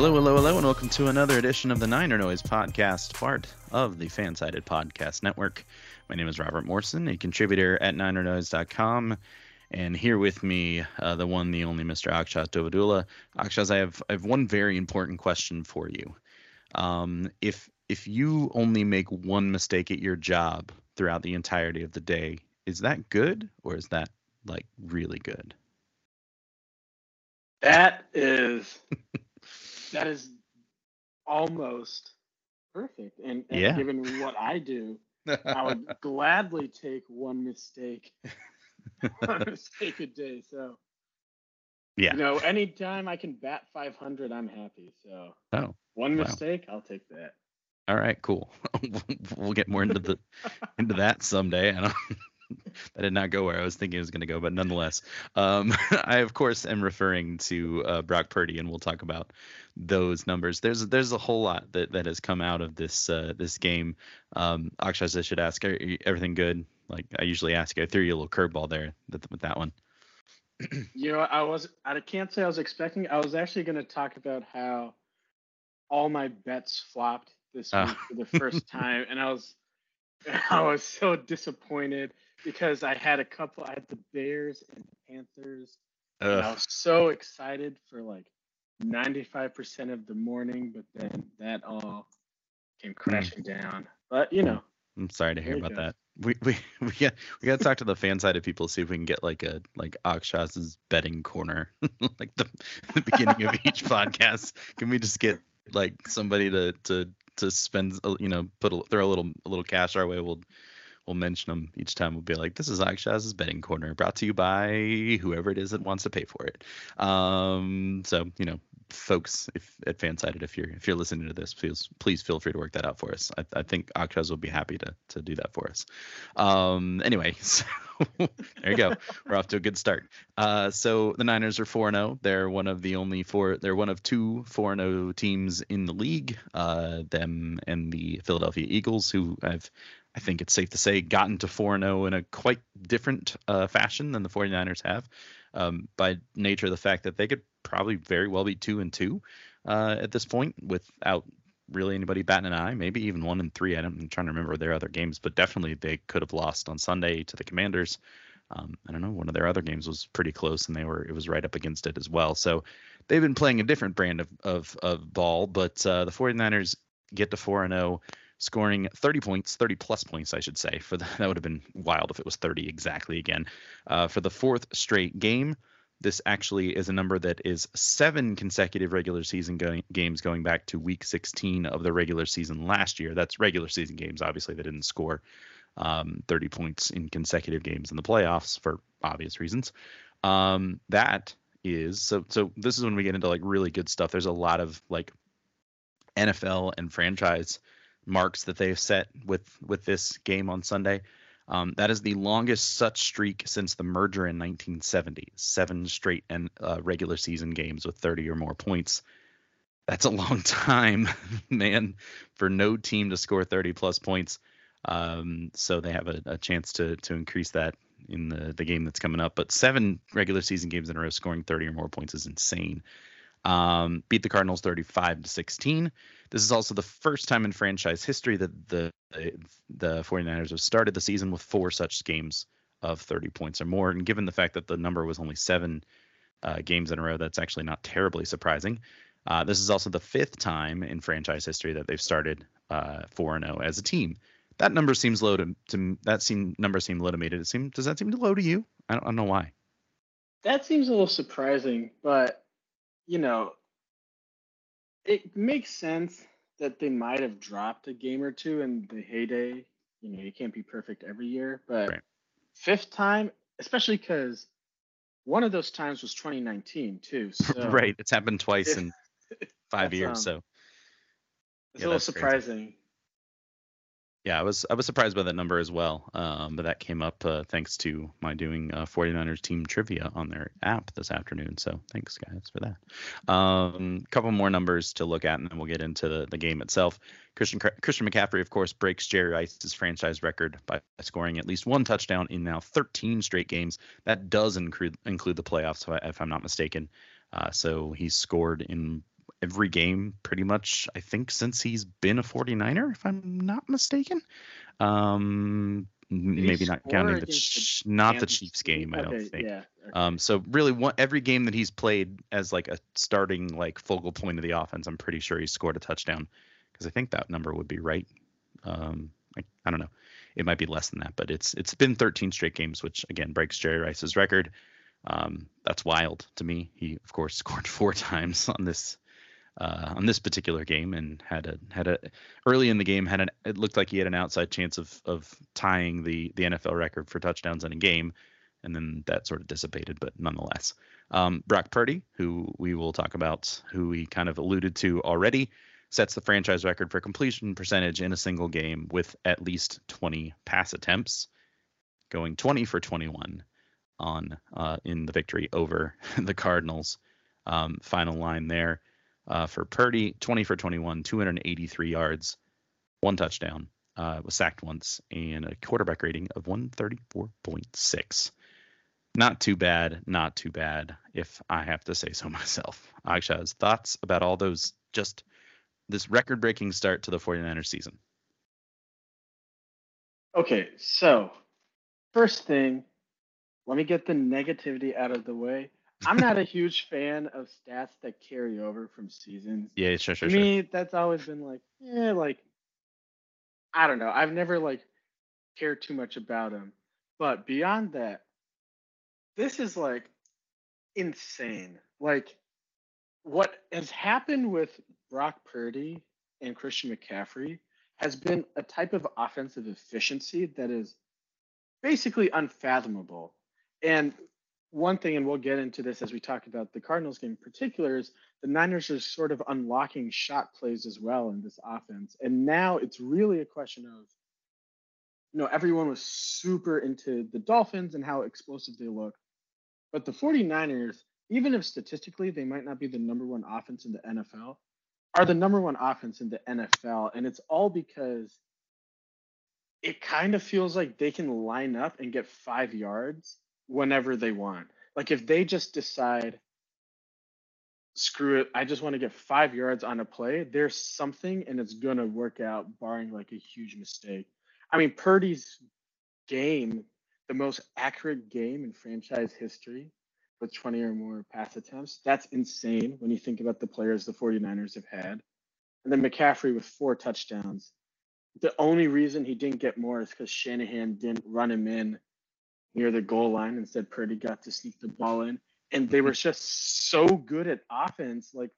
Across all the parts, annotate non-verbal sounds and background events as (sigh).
Hello, hello, hello, and welcome to another edition of the Niner Noise podcast, part of the Fansided Podcast Network. My name is Robert Morrison, a contributor at NinerNoise.com, and here with me, uh, the one, the only Mr. Akshaj Dwivedula. Akshaj, I have I have one very important question for you. Um, if if you only make one mistake at your job throughout the entirety of the day, is that good or is that like really good? That is (laughs) that is almost perfect. And, and Yeah. given what I do, (laughs) I would gladly take one mistake, (laughs) one mistake a day. So yeah. you know, anytime I can bat 500, I'm happy. So Oh, one Wow. mistake, I'll take that. all right, cool. (laughs) we'll get more into the into that someday. I don't. (laughs) That did not go where I was thinking it was going to go, but nonetheless, um, (laughs) I of course am referring to uh, Brock Purdy, and we'll talk about those numbers. There's there's a whole lot that, that has come out of this uh, this game. Um, I should ask, are you- everything good? Like I usually ask, I threw you a little curveball there with, that one. (clears throat) You know, I was I can't say I was expecting. I was actually going to talk about how all my bets flopped this Oh. week for the first (laughs) time, and I was I was so disappointed because I had a couple. I had the Bears and the Panthers, and I was so excited for like 95% of the morning, but then that all came hmm. crashing down. But you know, I'm sorry to hear about that. We we (laughs) we got we got to talk to the Fansided people see if we can get like a like Akshaj's betting corner (laughs) like the, the beginning of each (laughs) podcast. Can we just get like somebody to to to spend a- you know put a, throw a little a little cash our way? We'll we'll mention them each time. We'll be like, this is Akshaj's betting corner, brought to you by whoever it is that wants to pay for it. Um, so you know, folks, if at Fansided, if you're if you're listening to this, please please feel free to work that out for us. I, I think Akshaz will be happy to to do that for us. Um, anyway, (laughs) so there you go. We're off to a good start. Uh, so the Niners are four zero. They're one of the only four. They're one of two four zero teams in the league. Uh, them and the Philadelphia Eagles, who have I think it's safe to say, gotten to 4 0 in a quite different uh, fashion than the 49ers have, um, by nature of the fact that they could probably very well be 2 and 2 uh, at this point without really anybody batting an eye, maybe even 1 and 3. I don't, I'm trying to remember their other games, but definitely they could have lost on Sunday to the Commanders. Um, I don't know. One of their other games was pretty close, and they were it was right up against it as well. So they've been playing a different brand of of, of ball, but uh, the 49ers get to 4 and 0 scoring 30 points, 30 plus points, I should say. For the, (laughs) that would have been wild if it was 30 exactly again. Uh, for the fourth straight game, this actually is a number that is seven consecutive regular season games going back to week 16 of the regular season last year. That's regular season games. Obviously, they didn't score um, 30 points in consecutive games in the playoffs for obvious reasons. Um, that is so. So this is when we get into like really good stuff. There's a lot of like NFL and franchise marks that they've set with with this game on Sunday. Um, that is the longest such streak since the merger in 1970. Seven straight and uh, regular season games with 30 or more points. That's a long (laughs) time, man, for no team to score 30 plus points. Um, so they have a, a chance to to increase that in the the game that's coming up. But seven regular season games in a row scoring 30 or more points is insane. Um, beat the Cardinals 35 to 16. This is also the first time in franchise history that the the 49ers have started the season with four such games of 30 points or more. And given the fact that the number was only seven uh, games in a row, that's actually not terribly surprising. Uh, this is also the fifth time in franchise history that they've started uh, 4 and 0 as a team. That number seems low to, to that seem number seemed low to me. It seem does that seem low to you? I don't, I don't know why. that seems a little surprising, but you know, it makes sense that they might have dropped a game or two in the heyday. You know, you can't be perfect every year, but Right. fifth time, especially because one of those times was 2019 too. (laughs) So right, it's happened twice in five (laughs) years. um, so it's Yeah, a little surprising. crazy. Yeah, I was I was surprised by that number as well. Um, but that came up uh, thanks to my doing uh, 49ers team trivia on their app this afternoon. So thanks guys for that. Um, couple more numbers to look at, and then we'll get into the, the game itself. Christian Christian McCaffrey, of course, breaks Jerry Rice's franchise record by scoring at least one touchdown in now 13 straight games. That does include include the playoffs, if I- I'm not mistaken. Uh, so he's scored in every game pretty much. I think since he's been a 49er, if I'm not mistaken. Um, maybe not counting the, ch- not the Chiefs game. I don't okay, think. Yeah. Okay. Um, so really, one, every game that he's played as like a starting like focal point of the offense, I'm pretty sure he's scored a touchdown because I think that number would be right. Um, I, I don't know. It might be less than that, but it's it's been 13 straight games, which again breaks Jerry Rice's record. Um, that's wild to me. He of course (laughs) scored four times on this uh, on this particular game and had a had a early in the game had an it looked like he had an outside chance of of tying the the NFL record for touchdowns in a game, and then that sort of dissipated. But nonetheless, um, Brock Purdy, who we will talk about, who we kind of alluded to already, sets the franchise record for completion percentage in a single game with at least 20 pass attempts, going 20 for 21 on uh, in the victory over (laughs) the Cardinals. Um, final line there uh, for Purdy, 20 for 21, 283 yards, one touchdown, uh, was sacked once, and a quarterback rating of 134.6. Not too bad, not too bad, if I have to say so (laughs) myself. Akshaj, thoughts about all those just this record breaking start to the 49ers season? Okay, so first thing, let me get the negativity out of the way. I'm not a (laughs) huge fan of stats that carry over from seasons. Yeah, sure, sure. To sure. me, that's always been like, yeah, like I don't know. I've never like cared too much about them. But beyond that, this is like insane. Like what has happened with Brock Purdy and Christian McCaffrey has been a type of offensive efficiency that is basically unfathomable. And one thing, and we'll get into this as we talk about the Cardinals game in particular, is the Niners are sort of unlocking shot plays as well in this offense. And now it's really a question of, you know, everyone was super into the Dolphins and how explosive they look. But the 49ers, even if statistically they might not be the number one offense in the NFL, are the number one offense in the NFL. And it's all because it kind of feels like they can line up and get five yards whenever they want. Like if they just decide, screw it, I just want to get five yards on a play, there's something and it's gonna work out, barring like a huge mistake. I mean, Purdy's game, the most accurate game in franchise history with 20 or more pass attempts. That's insane when you think about the players the 49ers have had. And then McCaffrey with four touchdowns. The only reason he didn't get more is because Shanahan didn't run him in near the goal line. Instead, Purdy got to sneak the ball in. And they were just so good at offense. Like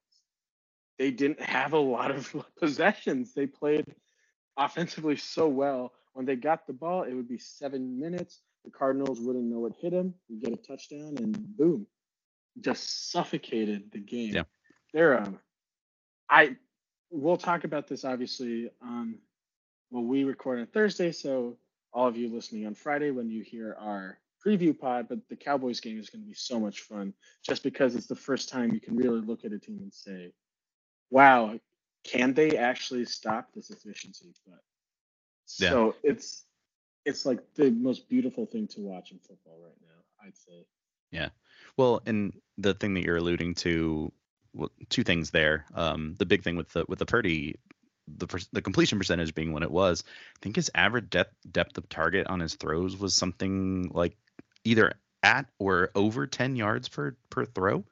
they didn't have a lot of (laughs) possessions. They played offensively so well. When they got the ball, it would be seven minutes. The Cardinals wouldn't know what hit them. You get a touchdown, and boom, just suffocated the game. Yeah, they're um, I we'll talk about this obviously on well we record on Thursday, so all of you listening on Friday when you hear our preview pod, but the Cowboys game is going to be so much fun just because it's the first time you can really look at a team and say, wow, can they actually stop this efficiency? But yeah. so it's it's like the most beautiful thing to watch in football right now, I'd say. Yeah. Well, and the thing that you're alluding to, well, two things there. Um, the big thing with the with the Purdy the the completion percentage being what it was, I think his average depth depth of target on his throws was something like either at or over 10 yards per per throw.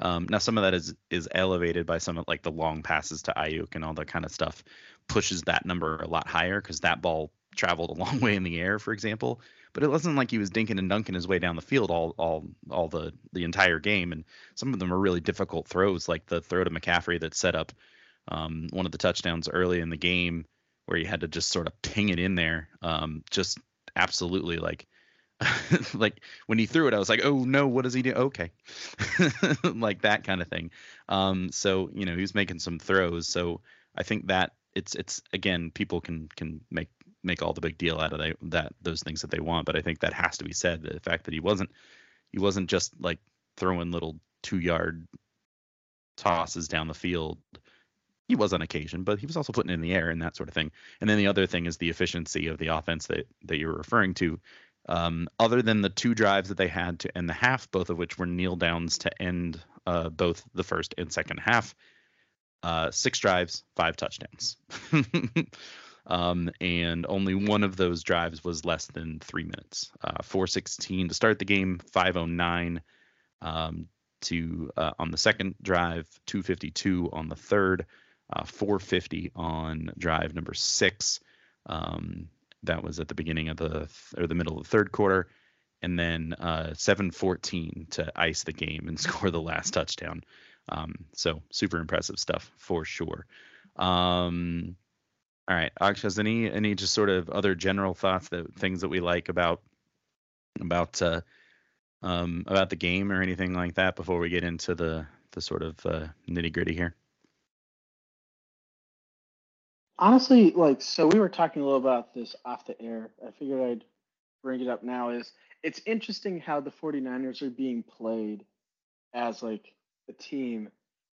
Um, now some of that is is elevated by some of like the long passes to Aiyuk and all that kind of stuff pushes that number a lot higher because that ball traveled a long way in the air, for example. But it wasn't like he was dinking and dunking his way down the field all all all the the entire game. And some of them are really difficult throws, like the throw to McCaffrey that set up um, one of the touchdowns early in the game where he had to just sort of ping it in there. Um, just absolutely like (laughs) like when he threw it, I was like, oh no, what does he do? Okay, (laughs) like that kind of thing. Um, so you know he was making some throws. So I think that it's it's again people can can make make all the big deal out of that, that those things that they want, but I think that has to be said. The fact that he wasn't he wasn't just like throwing little two yard tosses down the field he was on occasion, but he was also putting in the air and that sort of thing. And then the other thing is the efficiency of the offense that that you're referring to. Um, other than the two drives that they had to end the half, both of which were kneel downs to end uh, both the first and second half, uh, six drives, five touchdowns. (laughs) um, and only one of those drives was less than three minutes. Uh, 416 to start the game, 509 um, to uh, on the second drive, 252 on the third, uh, 450 on drive number six. Um, that was at the beginning of the or the middle of the third quarter, and then uh, 714 to ice the game and (laughs) score the last touchdown. Um, so super impressive stuff for sure. Um, all right, Akshaj, any any just sort of other general thoughts that things that we like about about uh, um, about the game or anything like that before we get into the the sort of uh, nitty gritty here? Honestly, like so we were talking a little about this off the air. I figured I'd bring it up now is it's interesting how the 49ers are being played as like a team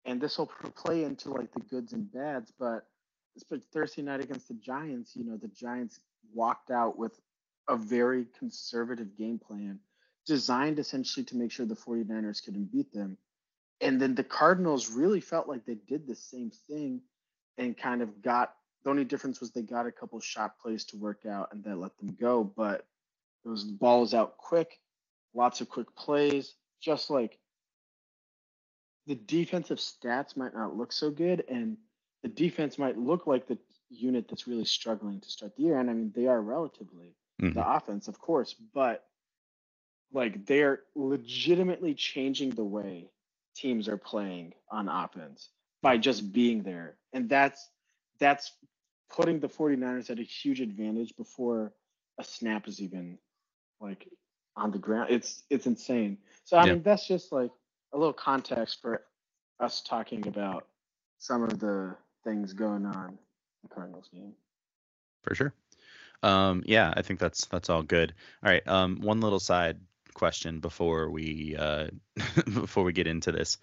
and this will play into like the goods and bads but this Thursday night against the Giants, you know, the Giants walked out with a very conservative game plan designed essentially to make sure the 49ers couldn't beat them. And then the Cardinals really felt like they did the same thing and kind of got the only difference was they got a couple shot plays to work out and that let them go. But it was balls out quick, lots of quick plays, just like the defensive stats might not look so good and the defense might look like the unit that's really struggling to start the year. And I mean, they are relatively mm-hmm. the offense, of course, but like they're legitimately changing the way teams are playing on offense by just being there. And that's that's putting the 49ers at a huge advantage before a snap is even like on the ground. It's it's insane. So I yeah. mean that's just like a little context for us talking about some of the things going on in the Cardinals game. For sure. Um, yeah, I think that's that's all good. All right. Um, one little side question before we uh, (laughs) before we get into this.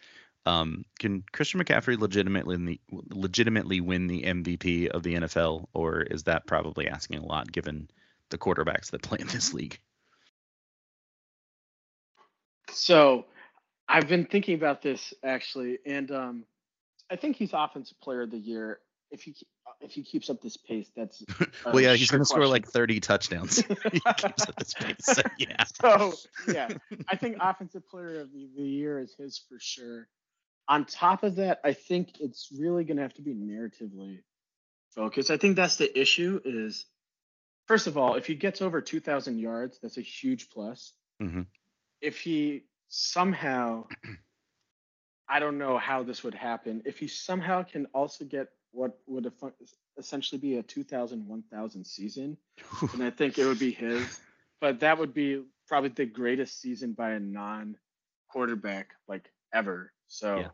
Um, can Christian McCaffrey legitimately legitimately win the MVP of the NFL, or is that probably asking a lot given the quarterbacks that play in this league? So, I've been thinking about this actually, and um, I think he's offensive player of the year. If he if he keeps up this pace, that's (laughs) well, yeah, he's going to score like 30 touchdowns. he keeps up this pace, so, yeah. (laughs) So yeah, I think offensive player of the, the year is his for sure. On top of that, I think it's really going to have to be narratively focused. I think that's the issue. Is first of all, if he gets over 2,000 yards, that's a huge plus. Mm-hmm. If he somehow (clears throat) I don't know how this would happen. If he somehow can also get what would essentially be a 2000 1000 season, (laughs) and I think it would be his. But that would be probably the greatest season by a non quarterback like ever. So yeah.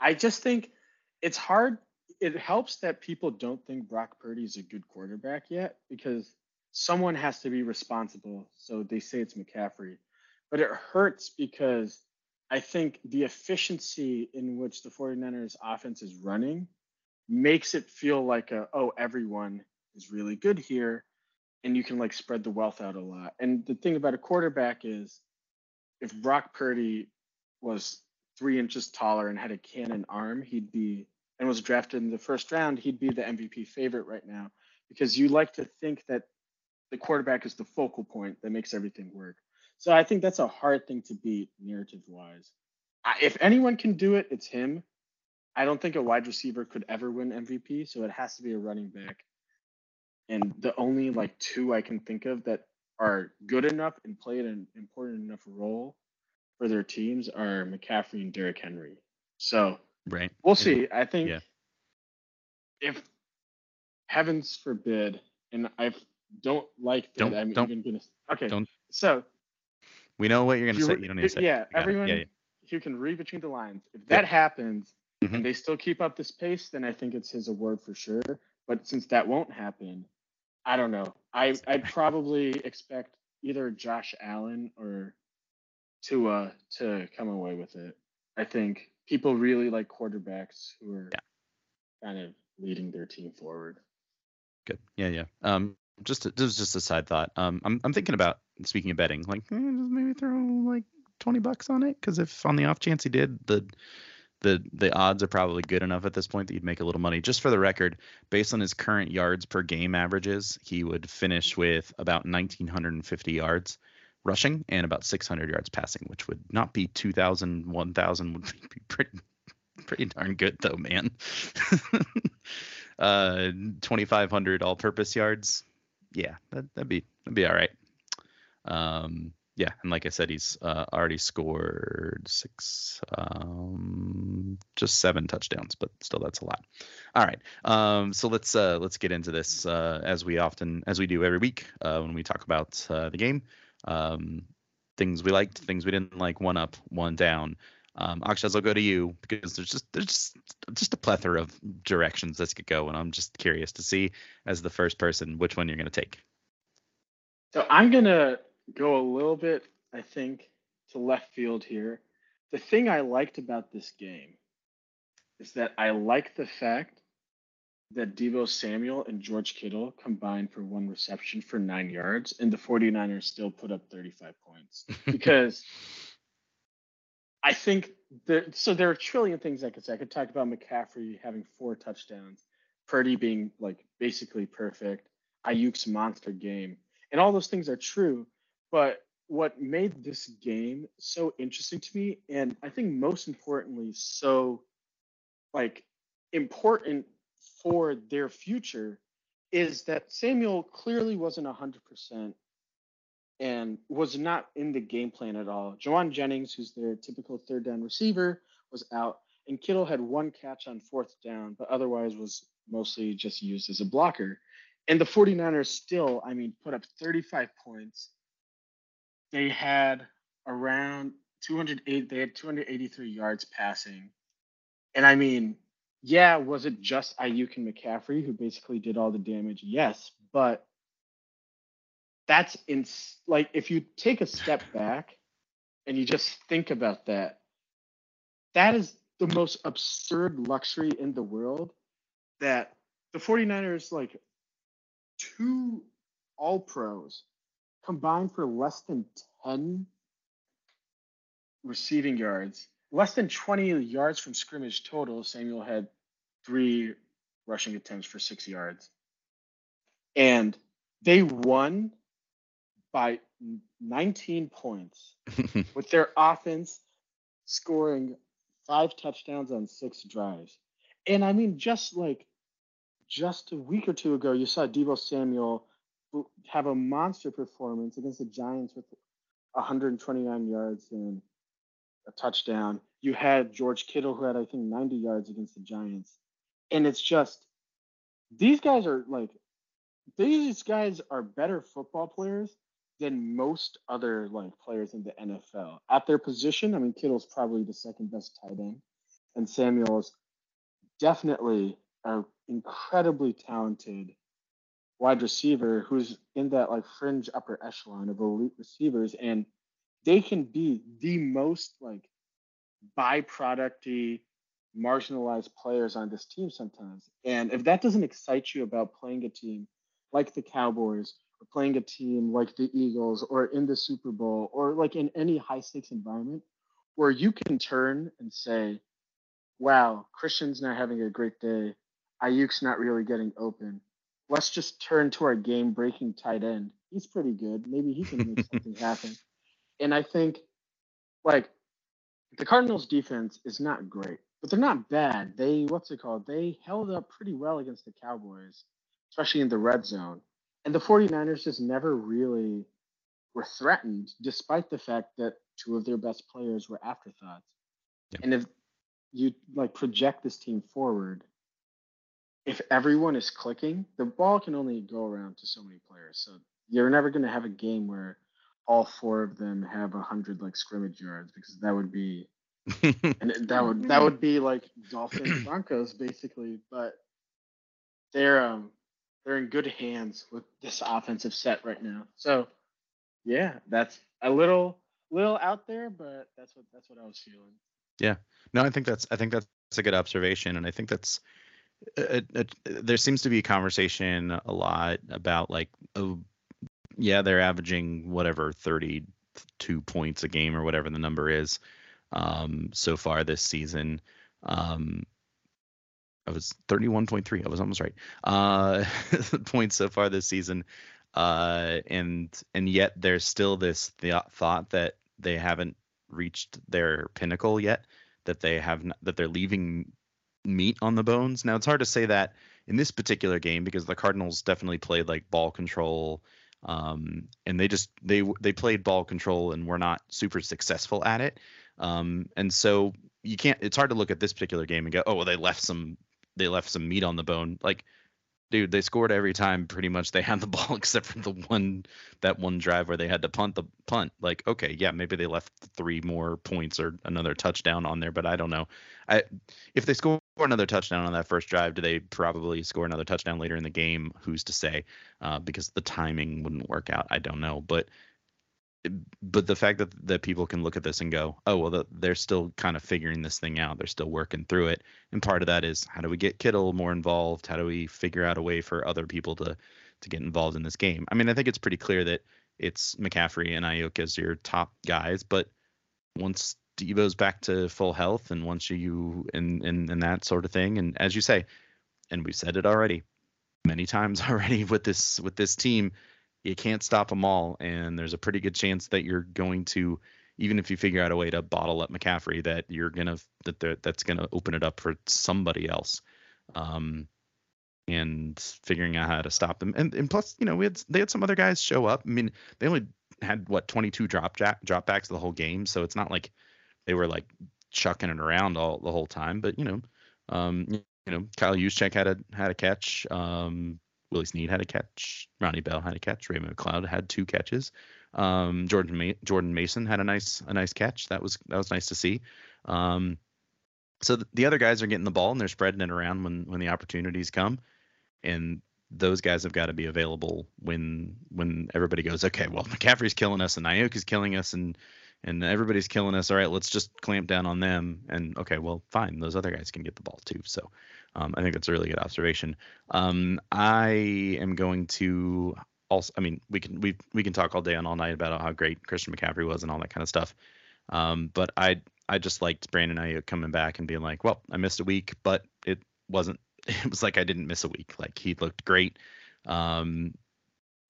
I just think it's hard. It helps that people don't think Brock Purdy is a good quarterback yet because someone has to be responsible. So they say it's McCaffrey. But it hurts because I think the efficiency in which the 49ers offense is running makes it feel like a, oh, everyone is really good here and you can like spread the wealth out a lot. And the thing about a quarterback is if Brock Purdy was three inches taller and had a cannon arm, he'd be and was drafted in the first round, he'd be the MVP favorite right now because you like to think that the quarterback is the focal point that makes everything work. So I think that's a hard thing to beat narrative wise. If anyone can do it, it's him. I don't think a wide receiver could ever win MVP, so it has to be a running back. And the only like two I can think of that are good enough and play an important enough role for their teams are McCaffrey and Derrick Henry. So right, we'll see. I think yeah. if heavens forbid, and I don't like that don't, I'm don't, even gonna. Okay, don't. so we know what you're going to say. You don't need to say. Yeah, everyone yeah, yeah. who can read between the lines. If that happens mm-hmm. and they still keep up this pace, then I think it's his award for sure. But since that won't happen, I don't know. I I'd probably expect either Josh Allen or Tua to come away with it. I think people really like quarterbacks who are kind of leading their team forward. Good. Yeah, yeah. Um, just a, this is just a side thought. Um, I'm I'm thinking about speaking of betting, like eh, maybe throw like twenty bucks on it because if on the off chance he did, the the the odds are probably good enough at this point that you'd make a little money. Just for the record, based on his current yards per game averages, he would finish with about 1950 yards rushing and about 600 yards passing, which would not be 2,000, 1,000 would be (laughs) pretty pretty darn good though, man. (laughs) uh, 2,500 all-purpose yards. Yeah, that, that'd be that'd be all right. Um, yeah, and like I said, he's uh, already scored six, um, just seven touchdowns, but still that's a lot. All right, um, so let's uh, let's get into this uh, as we often as we do every week uh, when we talk about uh, the game, um, things we liked, things we didn't like, one up, one down. Um, Akshaj, I'll go to you because there's just there's just just a plethora of directions this could go, and I'm just curious to see as the first person which one you're going to take. So I'm gonna go a little bit, I think, to left field here. The thing I liked about this game is that I like the fact that Deebo Samuel and George Kittle combined for one reception for nine yards, and the 49ers still put up 35 points. (laughs) Because I think that, so there are a trillion things I could say. I could talk about McCaffrey having four touchdowns, Purdy being like basically perfect, Aiyuk's monster game, and all those things are true. But what made this game so interesting to me, and I think most importantly, so like important for their future, is that Samuel clearly wasn't 100% and was not in the game plan at all. Jauan Jennings, who's their typical third down receiver, was out, and Kittle had one catch on fourth down, but otherwise was mostly just used as a blocker. And the 49ers still, I mean, put up 35 points they had around 208 they had 283 yards passing. And i mean yeah was it just Aiyuk and McCaffrey who basically did all the damage? Yes but that's in like if you take a step back and you just think about that that is the most absurd luxury in the world that the 49ers like two all pros combined for less than 10 receiving yards, less than 20 yards from scrimmage total. Samuel had three rushing attempts for six yards. And they won by 19 points (laughs) with their offense scoring five touchdowns on six drives. And I mean, just like just a week or two ago, you saw Deebo Samuel have a monster performance against the Giants with 129 yards and a touchdown. You had George Kittle who had I think 90 yards against the Giants. And it's just these guys are like these guys are better football players than most other like players in the NFL. At their position, I mean Kittle's probably the second best tight end and Samuel's definitely an incredibly talented wide receiver who's in that like fringe upper echelon of elite receivers, and they can be the most like byproducty, marginalized players on this team sometimes. And if that doesn't excite you about playing a team like the Cowboys or playing a team like the Eagles or in the Super Bowl or like in any high stakes environment where you can turn and say, wow, Christian's not having a great day. Aiyuk's not really getting open let's just turn to our game breaking tight end. He's pretty good. Maybe he can make something (laughs) happen. And I think like the Cardinals defense is not great, but they're not bad. They what's it called? They held up pretty well against the Cowboys, especially in the red zone. And the 49ers just never really were threatened, despite the fact that two of their best players were afterthoughts. Yep. And if you like project this team forward, if everyone is clicking, the ball can only go around to so many players. So you're never going to have a game where all four of them have a hundred like scrimmage yards because that would be (laughs) and that would that would be like Dolphins (clears throat) Broncos basically. But they're um they're in good hands with this offensive set right now. So yeah, that's a little little out there, but that's what that's what I was feeling. Yeah. No, I think that's I think that's a good observation, and I think that's it, it, there seems to be a conversation a lot about like oh yeah they're averaging whatever 32 points a game or whatever the number is um, so far this season Um, I was 31.3. I was almost right. Uh, (laughs) points so far this season. Uh, and and yet there's still this th- thought that they haven't reached their pinnacle yet. That they have not, that they're leaving meat on the bones. Now it's hard to say that in this particular game because the Cardinals definitely played like ball control. Um, and they just they they played ball control and were not super successful at it. Um, and so you can't. It's hard to look at this particular game and go, oh well, they left some they left some meat on the bone. Like, dude, they scored every time pretty much they had the (laughs) ball except for the one that one drive where they had to punt the punt. Like, okay, yeah, maybe they left three more points or another touchdown on there, but I don't know. I if they score another touchdown on that first drive, do they probably score another touchdown later in the game? Who's to say? Uh, because the timing wouldn't work out. I don't know, but but the fact that that people can look at this and go, oh well, the, they're still kind of figuring this thing out. They're still working through it, and part of that is how do we get Kittle more involved? How do we figure out a way for other people to to get involved in this game? I mean, I think it's pretty clear that it's McCaffrey and Aiyuk as your top guys, but once Deebo's back to full health, and once you and and and that sort of thing, and as you say, and we've said it already many times (laughs) already with this with this team you can't stop them all, and there's a pretty good chance that you're going to, even if you figure out a way to bottle up McCaffrey, that you're gonna that that's gonna open it up for somebody else. Um, and figuring out how to stop them, and and plus, you know, we had they had some other guys show up. I mean, they only had what 22 drop jack, dropbacks the whole game, so it's not like they were like chucking it around all the whole time. But you know, um, you know, Kyle Juszczyk had a had a catch. Um, Willie Snead had a catch. Ronnie Bell had a catch. Raymond McCloud had two catches. Um, Jordan Ma- Jordan Mason had a nice a nice catch. That was that was nice to see. Um, so th- the other guys are getting the ball and they're spreading it around when when the opportunities come, and those guys have got to be available when when everybody goes okay. Well, (laughs) McCaffrey's killing us and Aiyuk is killing us and and everybody's killing us. All right, let's just clamp down on them. And okay, well, fine. Those other guys can get the ball too. So um, I think that's a really good observation. Um, I am going to also. I mean, we can we we can talk all day and all night about how great Christian McCaffrey was and all that kind of stuff. Um, but I I just liked Brandon Aiyuk coming back and being like, well, I missed a week, but it wasn't. (laughs) It was like I didn't miss a week. Like he looked great. Um,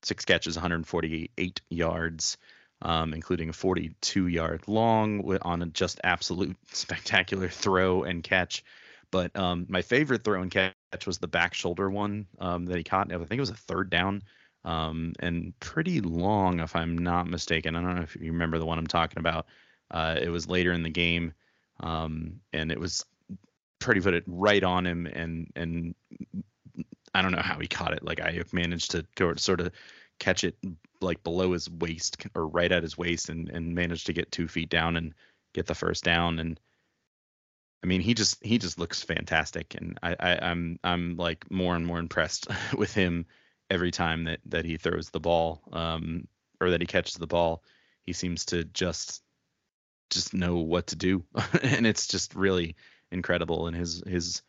six catches, 148 yards. Um, including a 42 yard long on a just absolute (laughs) spectacular throw and catch. But um, my favorite throw and catch was the back shoulder one um, that he caught. I think it was a third down um, and pretty long, if I'm not mistaken. I don't know if you remember the one I'm talking about. Uh, it was later in the game, um, and it was pretty put it right on him, and and I don't know how he caught it. Like I managed to sort of catch it like below his waist or right at his waist, and and managed to get two feet down and get the first down and I mean, he just he just looks fantastic, and I, I am I'm, I'm like more and more impressed (laughs) with him every time that that he throws the ball, um, or that he catches the ball. He seems to just just know what to do, (laughs) and it's just really incredible. And his his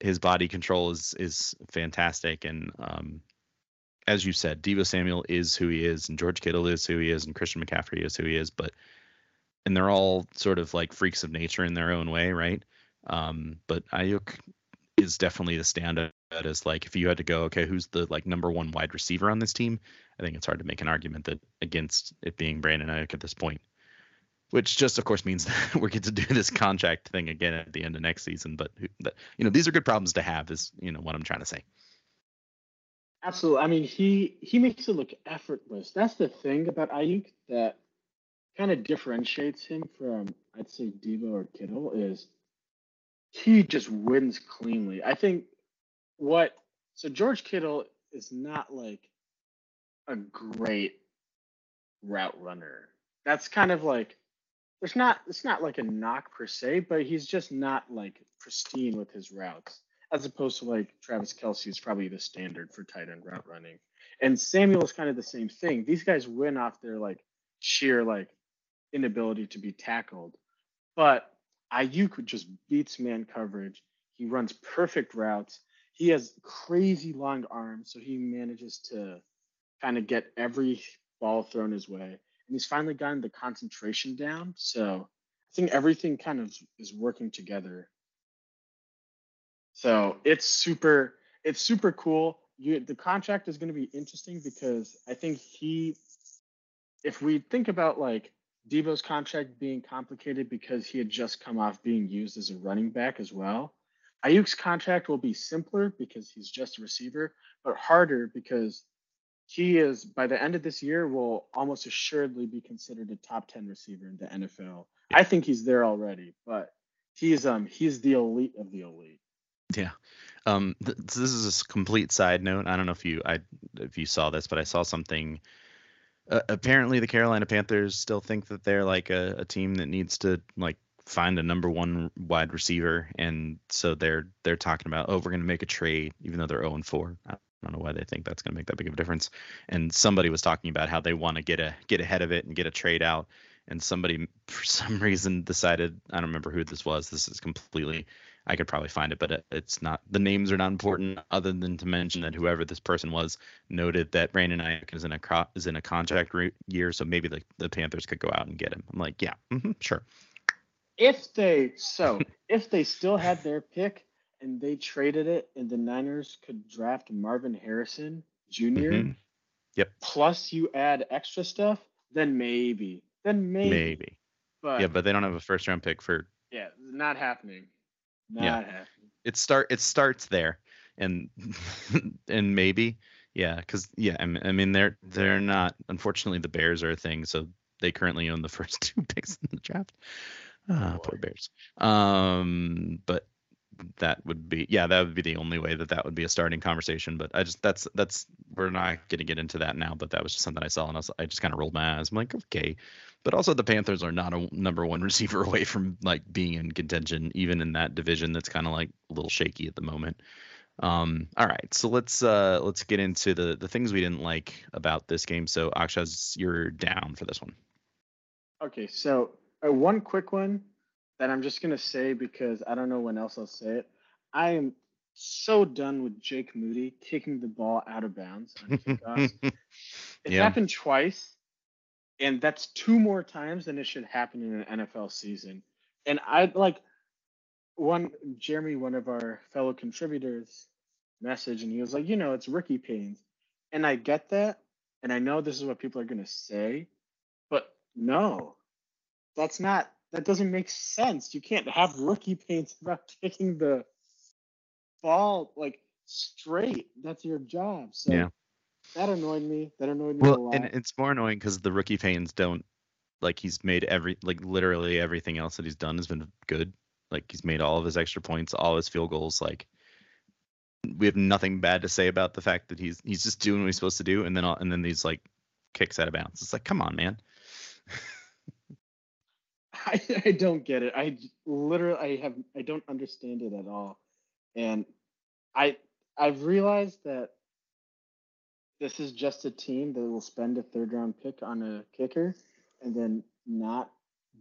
his body control is is fantastic, and um, as you said, Deebo Samuel is who he is, and George Kittle is who he is, and Christian McCaffrey is who he is, but and they're all sort of like freaks of nature in their own way, right? Um, but Aiyuk is definitely the standout as like if you had to go, okay, who's the like number one wide receiver on this team? I think it's hard to make an argument that against it being Brandon Aiyuk at this point. Which just of course means (laughs) that we get to do this contract thing again at the end of next season. But you know, these are good problems to have, is you know what I'm trying to say. Absolutely. I mean, he he makes it look effortless. That's the thing about Aiyuk that kind of differentiates him from I'd say Deebo or Kittle is he just wins cleanly. I think what so George Kittle is not like a great route runner. That's kind of like there's not it's not like a knock per se, but he's just not like pristine with his routes. As opposed to like Travis Kelce is probably the standard for tight end route running. And Samuel is kind of the same thing. These guys win off their like sheer like inability to be tackled. But Aiyuk just beats man coverage. He runs perfect routes. He has crazy long arms, so he manages to kind of get every ball thrown his way. And he's finally gotten the concentration down. So I think everything kind of is working together So it's super it's super cool. You, the contract is going to be interesting because I think he, if we think about like Deebo's contract being complicated because he had just come off being used as a running back as well. Aiyuk's contract will be simpler because he's just a receiver, but harder because he is by the end of this year will almost assuredly be considered a top 10 receiver in the NFL. I think he's there already, but he's um he's the elite of the elite. Yeah. Um, th- this is a complete side note. I don't know if you I if you saw this, but I saw something. Uh, apparently, the Carolina Panthers still think that they're like a, a team that needs to like find a number one wide receiver, and so they're they're talking about oh we're going to make a trade, even though they're 0 and 4. I don't know why they think that's going to make that big of a difference. And somebody was talking about how they want to get a get ahead of it and get a trade out. And somebody (laughs) for some reason decided I don't remember who this was. This is completely I could probably find it, but it, it's not. The names are not important, other than to mention that whoever this person was noted that Brandon Aiyuk is in a co- is in a contract re- year, so maybe the, the Panthers could go out and get him. I'm like, yeah, mm-hmm, sure. If they so (laughs) if they still had their pick and they traded it, and the Niners could draft Marvin Harrison junior Mm-hmm. Yep. Plus you add extra stuff, then maybe, then maybe. Maybe. But Yeah, but they don't have a first round pick for yeah, not happening. Not Yeah. happening. it start it starts there and (laughs) and maybe yeah because yeah I mean, I mean they're they're not unfortunately the bears are a thing so they currently own the (laughs) first two picks in the draft. Ah, poor bears. Um but that would be yeah that would be the only way that that would be a starting conversation but i just that's that's we're not going to get into that now but that was just something i saw and i, was, I just kind of rolled my eyes. I'm like okay but also the panthers are not a number one (laughs) receiver away from like being in contention even in that division that's kind of like a little shaky at the moment um all right so let's uh let's get into the the things we didn't like about this game so akshaj you're down for this one Okay, so uh, one quick one that I'm just gonna say because I don't know when else I'll say it. I am so done with Jake Moody kicking the ball out of bounds. (laughs) It Yeah. happened twice, and that's two more times than it should happen in an NFL season. And I like one Jeremy, one of our fellow contributors, message, and he was like, you know, it's rookie pains, and I get that, and I know this is what people are gonna say, but no, that's not. That doesn't make sense. You can't have rookie pains about (laughs) kicking the ball like straight. That's your job. So Yeah. That annoyed me. That annoyed me a well lot. and it's more annoying because the rookie pains don't like he's made every like literally everything else that he's done has been good like he's made all of his extra points all his field goals like we have nothing bad to say about the fact that he's he's just doing what he's supposed to do and then all, and then these like kicks out of bounds it's like come on man (laughs) I, I don't get it. I literally I have I don't understand it at all. And I I've realized that this is just a team that will spend a third round pick on a kicker and then not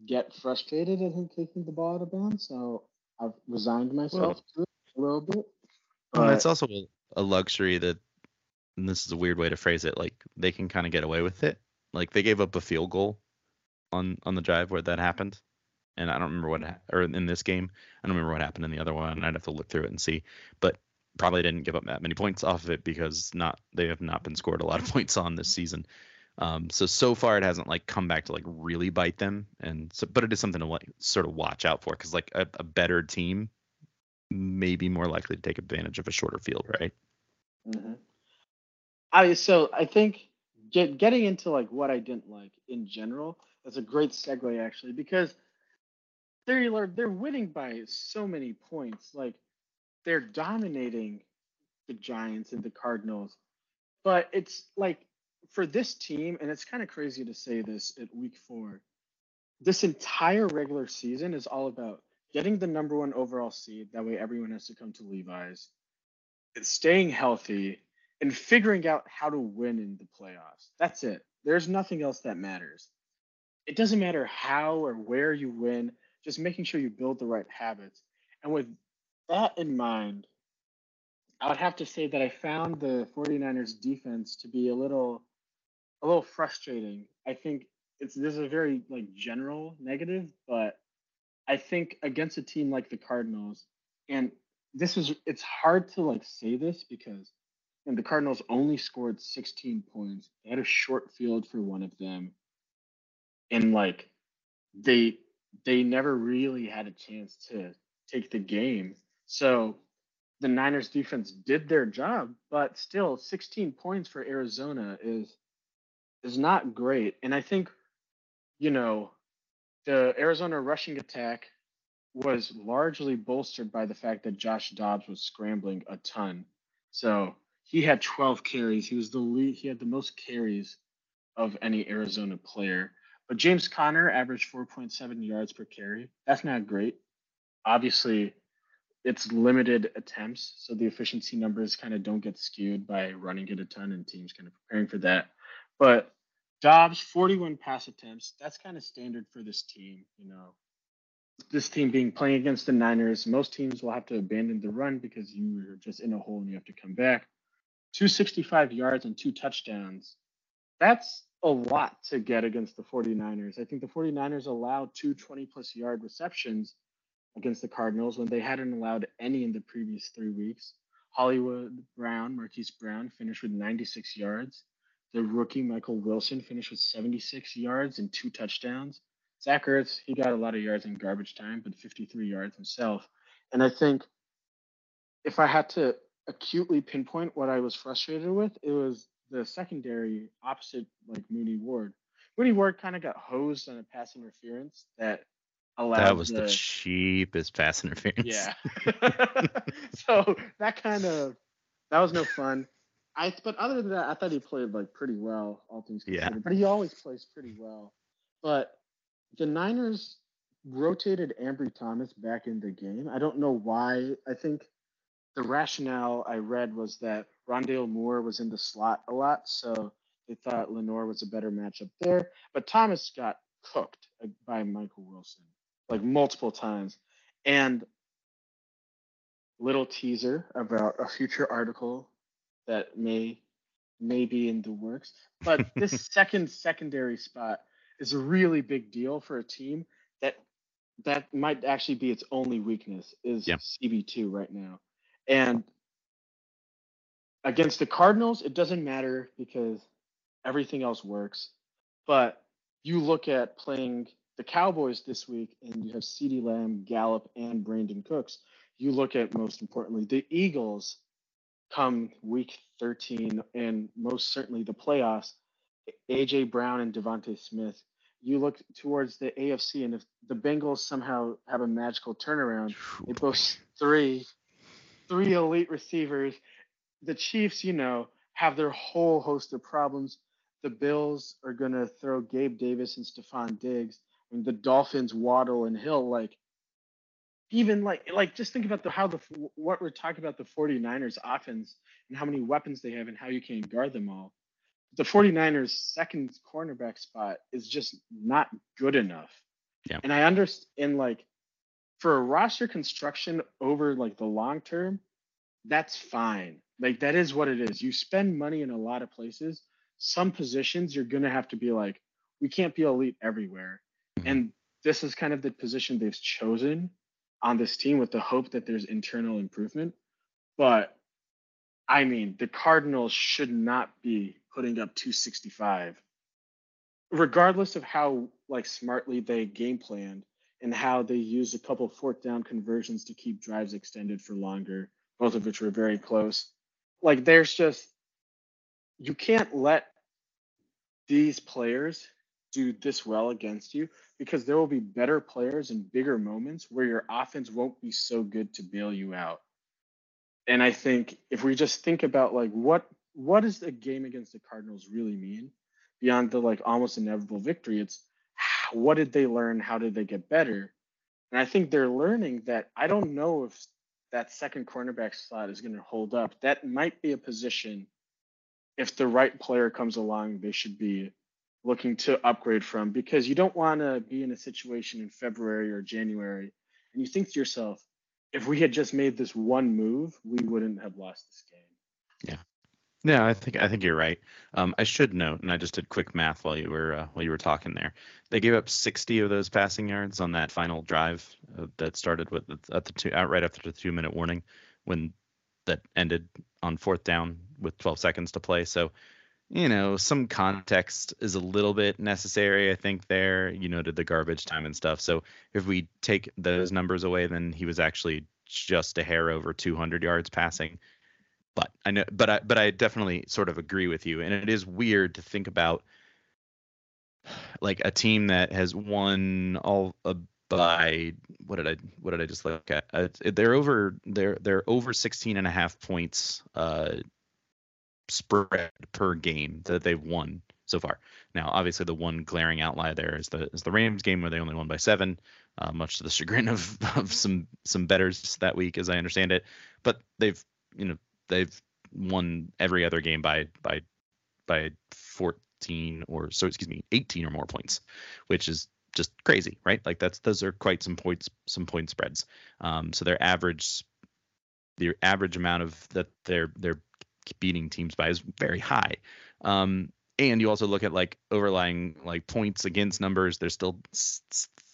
get frustrated at him kicking the ball out of bounds. So I've resigned myself to it a little bit. Well, it's also a, luxury that, and this is a weird way to phrase it, like they can kind of get away with it. Like they gave up a field goal on on the drive where that happened, and I don't remember what ha- or in this game, I don't remember what happened in the other one. I'd have to look through it and see, but probably didn't give up that many points off of it because not they have not been scored a lot of (laughs) points on this season. Um, so so far it hasn't like come back to like really bite them, and so but it is something to like sort of watch out for because like a, a better team may be more likely to take advantage of a shorter field, right? hmm I so I think get, getting into like what I didn't like in general. That's a great segue actually because they're they're winning by so many points. Like they're dominating the Giants and the Cardinals, but it's like for this team, and it's kind of crazy to say this at Week Four. This entire regular season is all about getting the number one overall seed. That way, everyone has to come to Levi's. It's staying healthy and figuring out how to win in the playoffs. That's it. There's nothing else that matters. It doesn't matter how or where you win, just making sure you build the right habits. And with that in mind, I would have to say that I found the 49ers defense to be a little a little frustrating. I think it's this is a very like general negative, but I think against a team like the Cardinals, and this is it's hard to like say this because and the Cardinals only scored 16 points. They had a short field for one of them. And like they they never really had a chance to take the game. So the Niners defense did their job, but still 16 points for Arizona is is not great. And I think you know, the Arizona rushing attack was largely bolstered by the fact that Josh Dobbs was scrambling a ton. So he had 12 carries. He was the lead. He had the most carries of any Arizona player. But James Conner averaged 4.7 yards per carry. That's not great. Obviously, it's limited attempts, so the efficiency numbers kind of don't get skewed by running it a ton and teams kind of preparing for that. But Dobbs, 41 pass attempts. That's kind of standard for this team. You know, this team being playing against the Niners, most teams will have to abandon the run because you are just in a hole and you have to come back. 265 yards and two touchdowns. That's a lot to get against the 49ers. I think the 49ers allow two 20 plus yard receptions against the Cardinals when they hadn't allowed any in the previous three weeks. Hollywood Brown, Marquise Brown, finished with 96 yards. The rookie Michael Wilson finished with 76 yards and two touchdowns. Zach Ertz, he got a lot of yards in garbage time, but 53 yards himself. And I think if I had to acutely pinpoint what I was frustrated with, it was the secondary opposite like Mooney Ward. Mooney Ward kind of got hosed on a pass interference that. That was the, the cheapest pass interference. Yeah. (laughs) (laughs) so that kind of that was no fun. I but other than that, I thought he played like pretty well, all things considered. Yeah. But he always plays pretty well. But the Niners rotated Ambry Thomas back in the game. I don't know why. I think the rationale I read was that Rondale Moore was in the slot a lot, so they thought Lenoir was a better matchup there. But Thomas got cooked uh, by Michael Wilson like multiple times. And little teaser about a future article that may may be in the works. But (laughs) this second secondary spot is a really big deal for a team that that might actually be its only weakness is yep. CB2 right now. And against the Cardinals, it doesn't matter because everything else works. But you look at playing the Cowboys this week and you have CeeDee Lamb, Gallup, and Brandin Cooks. You look at most importantly the Eagles come week 13 and most certainly the playoffs, AJ Brown and DeVonta Smith. You look towards the AFC, and if the Bengals somehow have a magical turnaround, they boast three, three elite receivers. The Chiefs, you know, have their whole host of problems. The Bills are gonna throw Gabe Davis and Stefon Diggs. The Dolphins, Waddle and Hill, like even like like just think about the how the what we're talking about the 49ers offense and how many weapons they have and how you can guard them all. The 49ers second cornerback spot is just not good enough. Yeah. And I understand like for a roster construction over like the long term, that's fine. Like that is what it is. You spend money in a lot of places. Some positions you're gonna have to be like, we can't be elite everywhere. And this is kind of the position they've chosen on this team with the hope that there's internal improvement. But I mean, the Cardinals should not be putting up 265, regardless of how like smartly they game planned and how they used a couple fourth down conversions to keep drives extended for longer, both of which were very close. Like, there's just you can't let these players do this well against you because there will be better players and bigger moments where your offense won't be so good to bail you out. And I think if we just think about like what what does a game against the Cardinals really mean beyond the like almost inevitable victory, it's what did they learn? How did they get better? And I think they're learning that I don't know if that second cornerback slot is going to hold up. That might be a position if the right player comes along, they should be looking to upgrade from because you don't want to be in a situation in February or January and you think to yourself, if we had just made this one move, we wouldn't have lost this game. Yeah. Yeah, I think I think you're right. Um, I should note, and I just did quick math while you were uh, while you were talking there. They gave up 60 of those passing yards on that final drive uh, that started with at the two out right after the two minute warning, when that ended on fourth down with 12 seconds to play. So, you know, some context is a little bit necessary. I think there, you know, to the garbage time and stuff. So if we take those numbers away, then he was actually just a hair over 200 yards passing but I know, but I, but I definitely sort of agree with you, and it is weird to think about like a team that has won all uh, by what did I what did I just look at? Uh, they're over they're they're over 16 and a half points uh, spread per game that they've won so far. Now, obviously, the one glaring outlier there is the is the Rams game where they only won by seven, uh, much to the (laughs) chagrin of of some some betters that week, as I understand it. But they've you know they've won every other game by by by 14 or so excuse me 18 or more points which is just crazy right like that's those are quite some points some point spreads um so their average the average amount of that they're they're beating teams by is very high um and you also look at like overlying like points against numbers they're still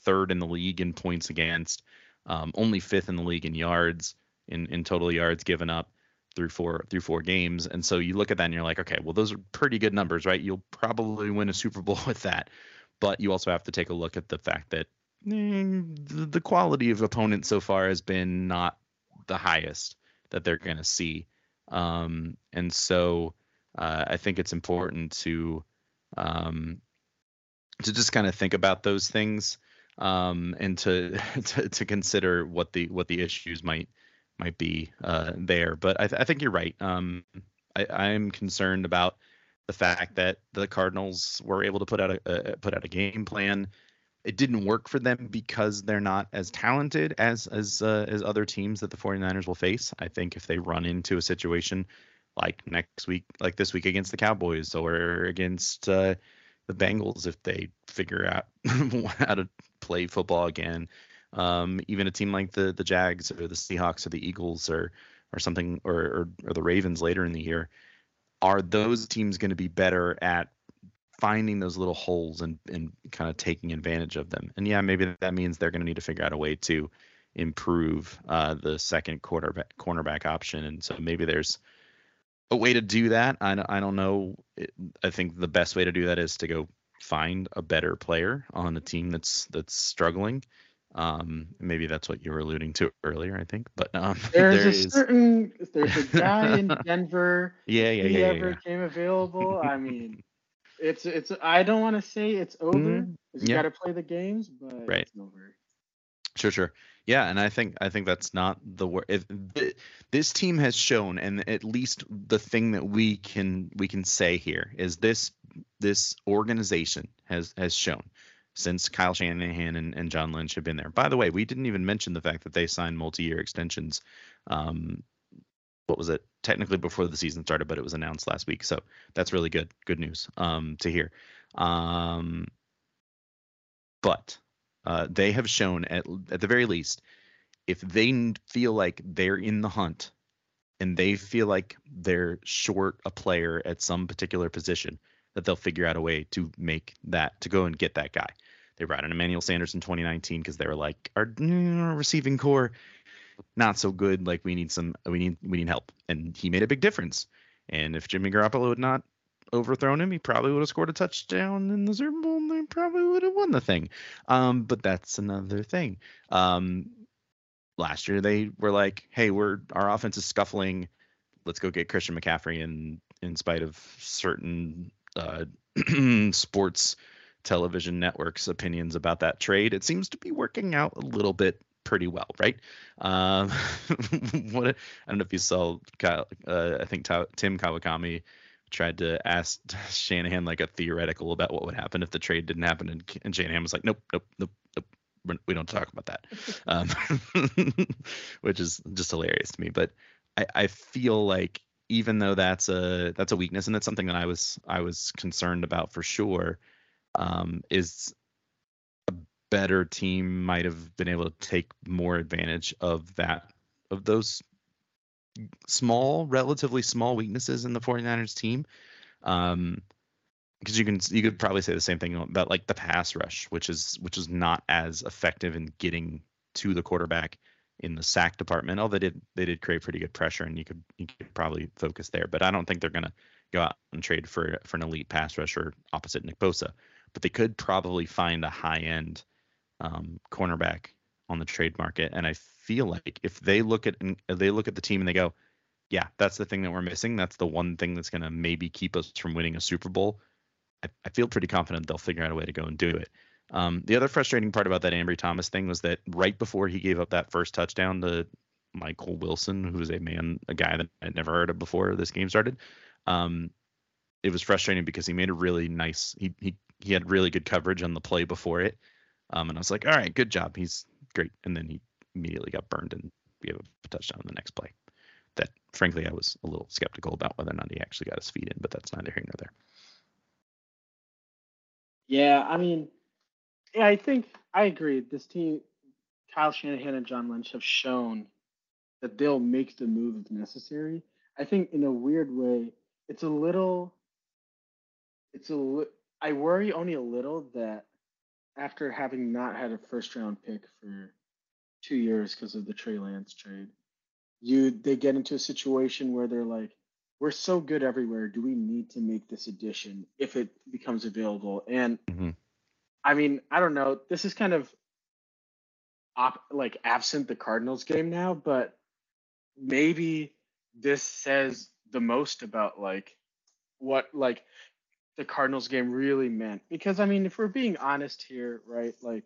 third in the league in points against um only fifth in the league in yards in in total yards given up through four through four games. And so you look at that and you're like, okay, well those are pretty good numbers, right? You'll probably win a Super Bowl (laughs) with that. But you also have to take a look at the fact that mm, the quality of opponents so far has been not the highest that they're going to see. Um, and so uh, I think it's important to um, to just kind of think about those things um, and to, (laughs) to to consider what the what the issues might might be uh, there. But I, th- I, think you're right. Um, I, I'm concerned about the fact that the Cardinals were able to put out a, put out a game plan. It didn't work for them because they're not as talented as as uh, as other teams that the 49ers will face. I think if they run into a situation like next week, like this week against the Cowboys or against uh, the Bengals, if they figure out (laughs) how to play football again, um, even a team like the the Jags or the Seahawks or the Eagles or or something or or, or the Ravens later in the year, are those teams going to be better at finding those little holes and and kind of taking advantage of them? And yeah, maybe that means they're going to need to figure out a way to improve uh, the second quarterback cornerback option, and so maybe there's a way to do that. I don't, I don't know. I think the best way to do that is to go find a better player on a team that's that's struggling um, maybe that's what you were alluding to earlier, I think. But um, (laughs) there's there a is... certain there's a guy in Denver. (laughs) Yeah, yeah, yeah. Whoever yeah, came available. I mean, it's it's. I don't want to say it's over. Mm-hmm. You yeah. got to play the games, but right. it's over. Sure, sure. Yeah, and I think I think that's not the word. If this team has shown, and at least the thing that we can we can say here is this this organization has has shown since Kyle Shanahan and, and John Lynch have been there. By the way, we didn't even mention the fact that they signed multi-year extensions. Um, what was it? Technically before the season started, but it was announced last week. So that's really good. Good news um, to hear. Um, but uh, they have shown at at the very least, if they feel like they're in the hunt, and they feel like they're short a player at some particular position, that they'll figure out a way to make that to go and get that guy. They brought in Emmanuel Sanders in 2019 because they were like our, mm, receiving core not so good. Like we need some we need we need help, and he made a big difference. And if Jimmy Garoppolo had not overthrown him, he probably would have scored a touchdown in the Super Bowl, and they probably would have won the thing. Um, but that's another thing. Um, last year they were like, "Hey, we're our offense is scuffling. Let's go get Christian McCaffrey." And in spite of certain uh, (clears throat) sports television networks' opinions about that trade. It seems to be working out a little bit pretty well, right? Um, (laughs) what I don't know if you saw, Kyle, uh, I think Tim Kawakami tried to ask (laughs) Shanahan like a theoretical about what would happen if the trade didn't happen, and, and Shanahan was like, "Nope, nope, nope, nope." We don't talk about that, (laughs) um, which is just hilarious to me. But I, I feel like even though that's a that's a weakness and that's something that I was I was concerned about for sure um, is better team might have been able to take more advantage of that of those small, relatively small weaknesses in the 49ers team. Um, because you can you could probably say the same thing about like the pass rush, which is which is not as effective in getting to the quarterback in the sack department. Oh, they did they did create pretty good pressure, and you could you could probably focus there. But I don't think they're gonna go out and trade for for an elite pass rusher opposite Nick Bosa. But they could probably find a high end um, cornerback on the trade market. And I feel like if they look at if they look at the team and they go, yeah, that's the thing that we're missing. That's the one thing that's gonna maybe keep us from winning a Super Bowl. I, I feel pretty confident they'll figure out a way to go and do it. Um, the other frustrating part about that Ambry Thomas thing was that right before he gave up that first touchdown to Michael Wilson, who was a man, a guy that I'd never heard of before this game started, um, it was frustrating because he made a really nice, he he he had really good coverage on the play before it, um, and I was like, all right, good job, he's great, and then he immediately got burned and gave a touchdown in the next play. That frankly, I was a little skeptical about whether or not he actually got his feet in, but that's neither here nor there. Yeah, I mean, yeah, I think I agree. This team, Kyle Shanahan and John Lynch have shown that they'll make the move if necessary. I think in a weird way, it's a little, it's a, I worry only a little that after having not had a first round pick for two years because of the Trey Lance trade, you they get into a situation where they're like, we're so good everywhere. Do we need to make this addition if it becomes available? And mm-hmm. I mean, I don't know. This is kind of op- like absent the Cardinals game now, but maybe this says the most about like what like the Cardinals game really meant. Because I mean, if we're being honest here, right? Like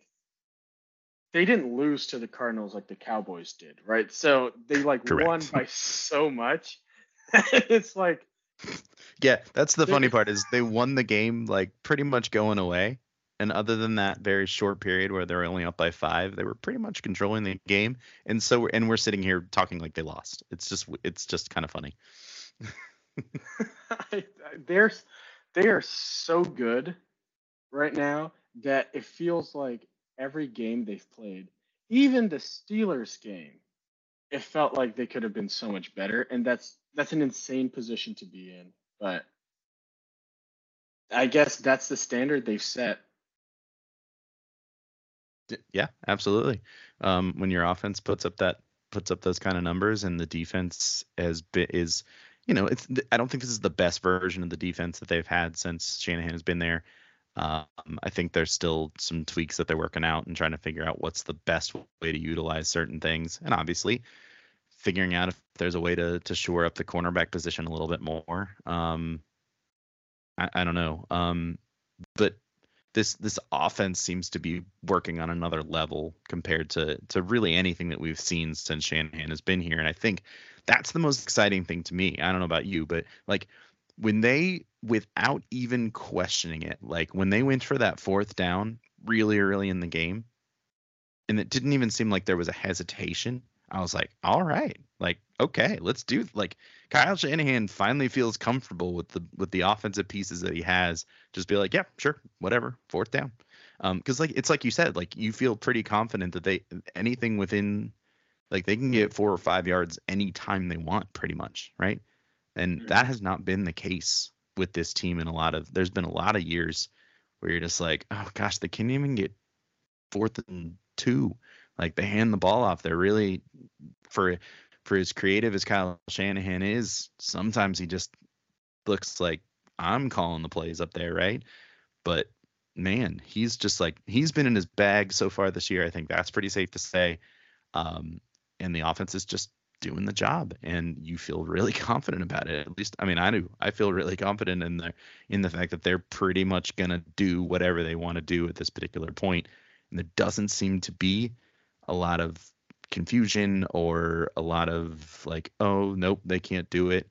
they didn't lose to the Cardinals like the Cowboys did, right? So they like Correct. won by so much. (laughs) it's like yeah, that's the funny part is they won the game like pretty much going away and other than that very short period where they're only up by five, they were pretty much controlling the game. And so, and we're sitting here talking like they lost. It's just, it's just kind of funny. (laughs) they're, they are so good right now that it feels like every game they've played, even the Steelers game, it felt like they could have been so much better. And that's, that's an insane position to be in. But I guess that's the standard they've set yeah, absolutely. Um, when your offense puts up that puts up those kind of numbers, and the defense has been, is, you know, it's I don't think this is the best version of the defense that they've had since Shanahan has been there. Um, I think there's still some tweaks that they're working out and trying to figure out what's the best way to utilize certain things, and obviously figuring out if there's a way to to shore up the cornerback position a little bit more. Um, I, I don't know. Um, but this this offense seems to be working on another level compared to to really anything that we've seen since Shanahan has been here. And I think that's the most exciting thing to me. I don't know about you, but like when they without even questioning it, like when they went for that fourth down really early in the game, and it didn't even seem like there was a hesitation. I was like, all right, like okay, let's do like Kyle Shanahan finally feels comfortable with the with the offensive pieces that he has. Just be like, yeah, sure, whatever, fourth down. Um, because like it's like you said, like you feel pretty confident that they anything within like they can get four or five yards anytime they want, pretty much, right? And mm-hmm. that has not been the case with this team in a lot of there's been a lot of years where you're just like, oh gosh, they can't even get fourth and two. Like they hand the ball off. They're really for for as creative as Kyle Shanahan is, sometimes he just looks like I'm calling the plays up there, right? But man, he's just like he's been in his bag so far this year. I think that's pretty safe to say. Um, and the offense is just doing the job, and you feel really (laughs) confident about it. At least, I mean, I do. I feel really confident in the in the fact that they're pretty much gonna do whatever they want to do at this particular point, and there doesn't seem to be a lot of confusion or a lot of like, oh nope, they can't do it.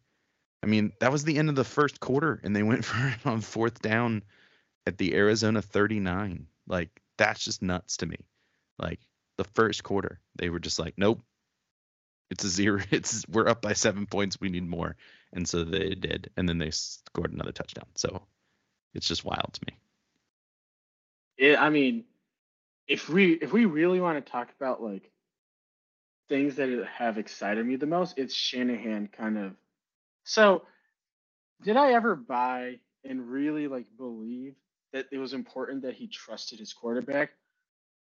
I mean, that was the end of the first quarter, and they (laughs) went for it on fourth down at the Arizona 39. Like that's just nuts to me. Like the first quarter, they were just like, nope, it's a zero. (laughs) It's we're up by seven points. We need more, and so they did, and then they scored another touchdown. So it's just wild to me. Yeah, I mean, if we if we really want to talk about like things that have excited me the most, it's Shanahan kind of. So, did I ever buy and really like believe that it was important that he trusted his quarterback?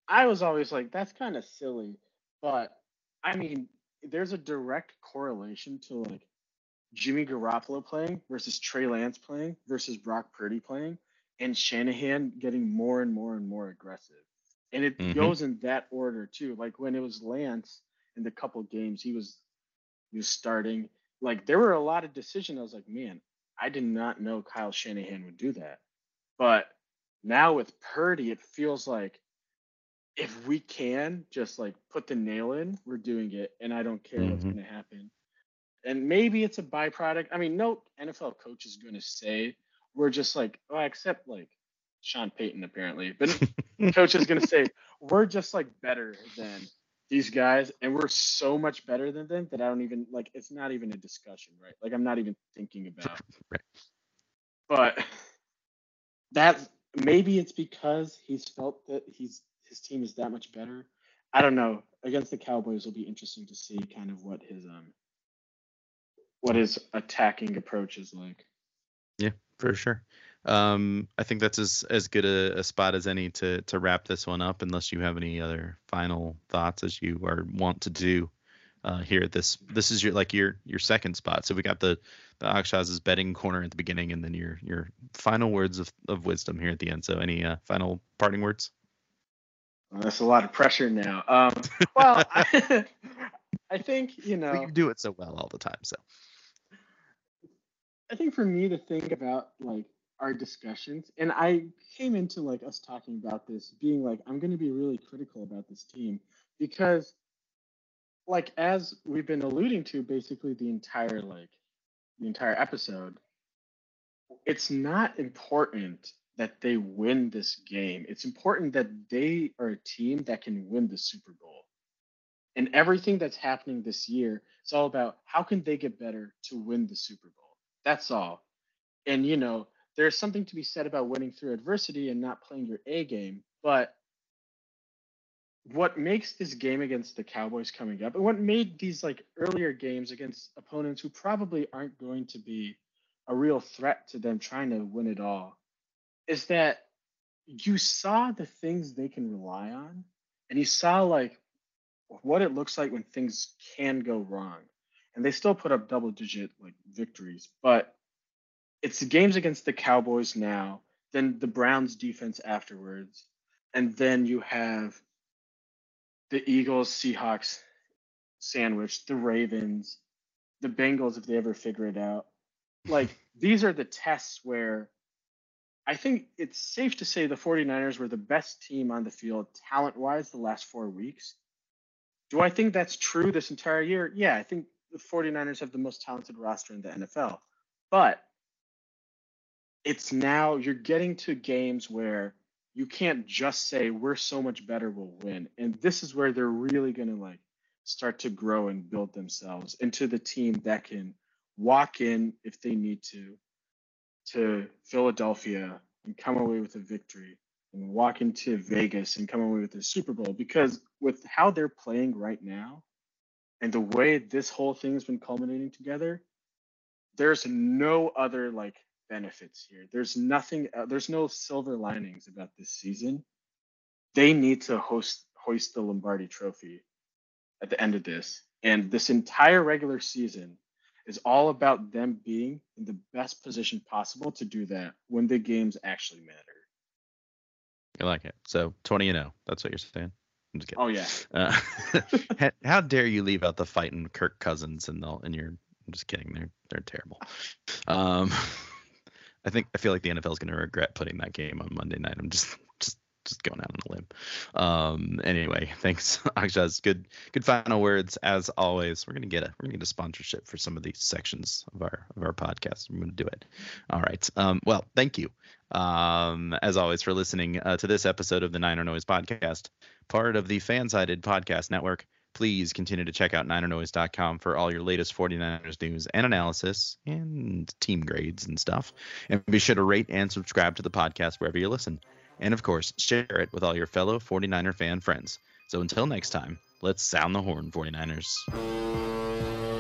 I was always like, that's kind of silly. But I mean, there's a direct correlation to like Jimmy Garoppolo playing versus Trey Lance playing versus Brock Purdy playing, and Shanahan getting more and more and more aggressive. And it mm-hmm. goes in that order too. Like when it was Lance in the couple games he was he was starting, like there were a lot of decisions. I was like, man, I did not know Kyle Shanahan would do that. But now with Purdy, it feels like if we can just like put the nail in, we're doing it, and I don't care mm-hmm. what's going to happen. And maybe it's a byproduct. I mean, no NFL coach is going to say we're just like, oh, except like Sean Payton apparently, but (laughs) coach is going to say we're just like better than these guys, and we're so much better than them that I don't even like. It's not even a discussion, right? Like I'm not even thinking about. (laughs) Right. But that maybe it's because he's felt that he's his team is that much better. I don't know. Against the Cowboys, will be interesting to see kind of what his um what his attacking approach is like. Yeah, for sure. Um, I think that's as as good a, a, spot as any to to wrap this one up. Unless you have any other final thoughts as you are want to do uh, here. This this is your like your your second spot. So we got the the Akshaj's betting corner at the beginning, and then your your final words of, of wisdom here at the end. So any uh, final parting words? Well, that's a lot of pressure now. Um, (laughs) well, I, (laughs) I, think you know you do it so well all the time. So I think for me to think about like our discussions, and I came into like us talking about this, being like, I'm going to be really critical about this team because, like, as we've been alluding to, basically the entire like the entire episode, it's not important that they win this game. It's important that they are a team that can win the Super Bowl. And everything that's happening this year, it's all about how can they get better to win the Super Bowl. That's all. And you know, there's something to be said about winning through adversity and not playing your A game, but what makes this game against the Cowboys coming up and what made these like earlier games against opponents who probably aren't going to be a real threat to them trying to win it all is that you saw the things they can rely on and you saw like what it looks like when things can go wrong. And they still put up double digit like victories but it's the games against the cowboys now then the browns defense afterwards and then you have the eagles seahawks sandwich the ravens the bengals if they ever figure it out. Like these are the tests where I think it's safe to say the 49ers were the best team on the field talent wise the last four weeks. Do I think that's true this entire year? Yeah, I think the 49ers have the most talented roster in the NFL. But it's now you're getting to games where you can't just say we're so much better we'll win. And this is where they're really going to like start to grow and build themselves into the team that can walk in if they need to to Philadelphia and come away with a victory and walk into Vegas and come away with a Super Bowl because with how they're playing right now and the way this whole thing has been culminating together, there's no other like benefits here. There's nothing uh, there's no silver linings about this season. They need to host hoist the Lombardi trophy at the end of this. And this entire regular season is all about them being in the best position possible to do that when the games actually matter. I like it. So 20 and 0. That's what you're saying. I'm just kidding. Oh yeah. Uh, (laughs) how dare you leave out the fighting Kirk Cousins and the and you're I'm just kidding. They're they're terrible. Um, (laughs) I think I feel like the NFL is going to regret putting that game on Monday night. I'm just just going out on a limb. Um, anyway, (laughs) thanks, Akshaj. Good, good final words as always. We're gonna get a we're gonna get a sponsorship for some of these sections of our of our podcast. I'm gonna do it. All right. Um, well, thank you, um, as always, for listening uh, to this episode of the Niner Noise podcast, part of the Fansided Podcast Network. Please continue to check out NinerNoise.com for all your latest 49ers news and analysis and team grades and stuff. And be sure to rate and subscribe to the podcast wherever you listen. And of course, share it with all your fellow 49er fan friends. So until next time, let's sound the horn, 49ers.